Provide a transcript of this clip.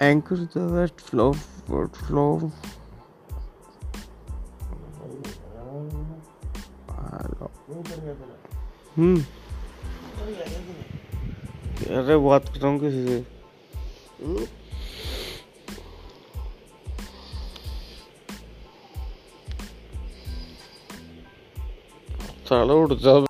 Anchor, de flow, wordt flow. Hmm. अरे बात करता हूँ किसी से उठ जा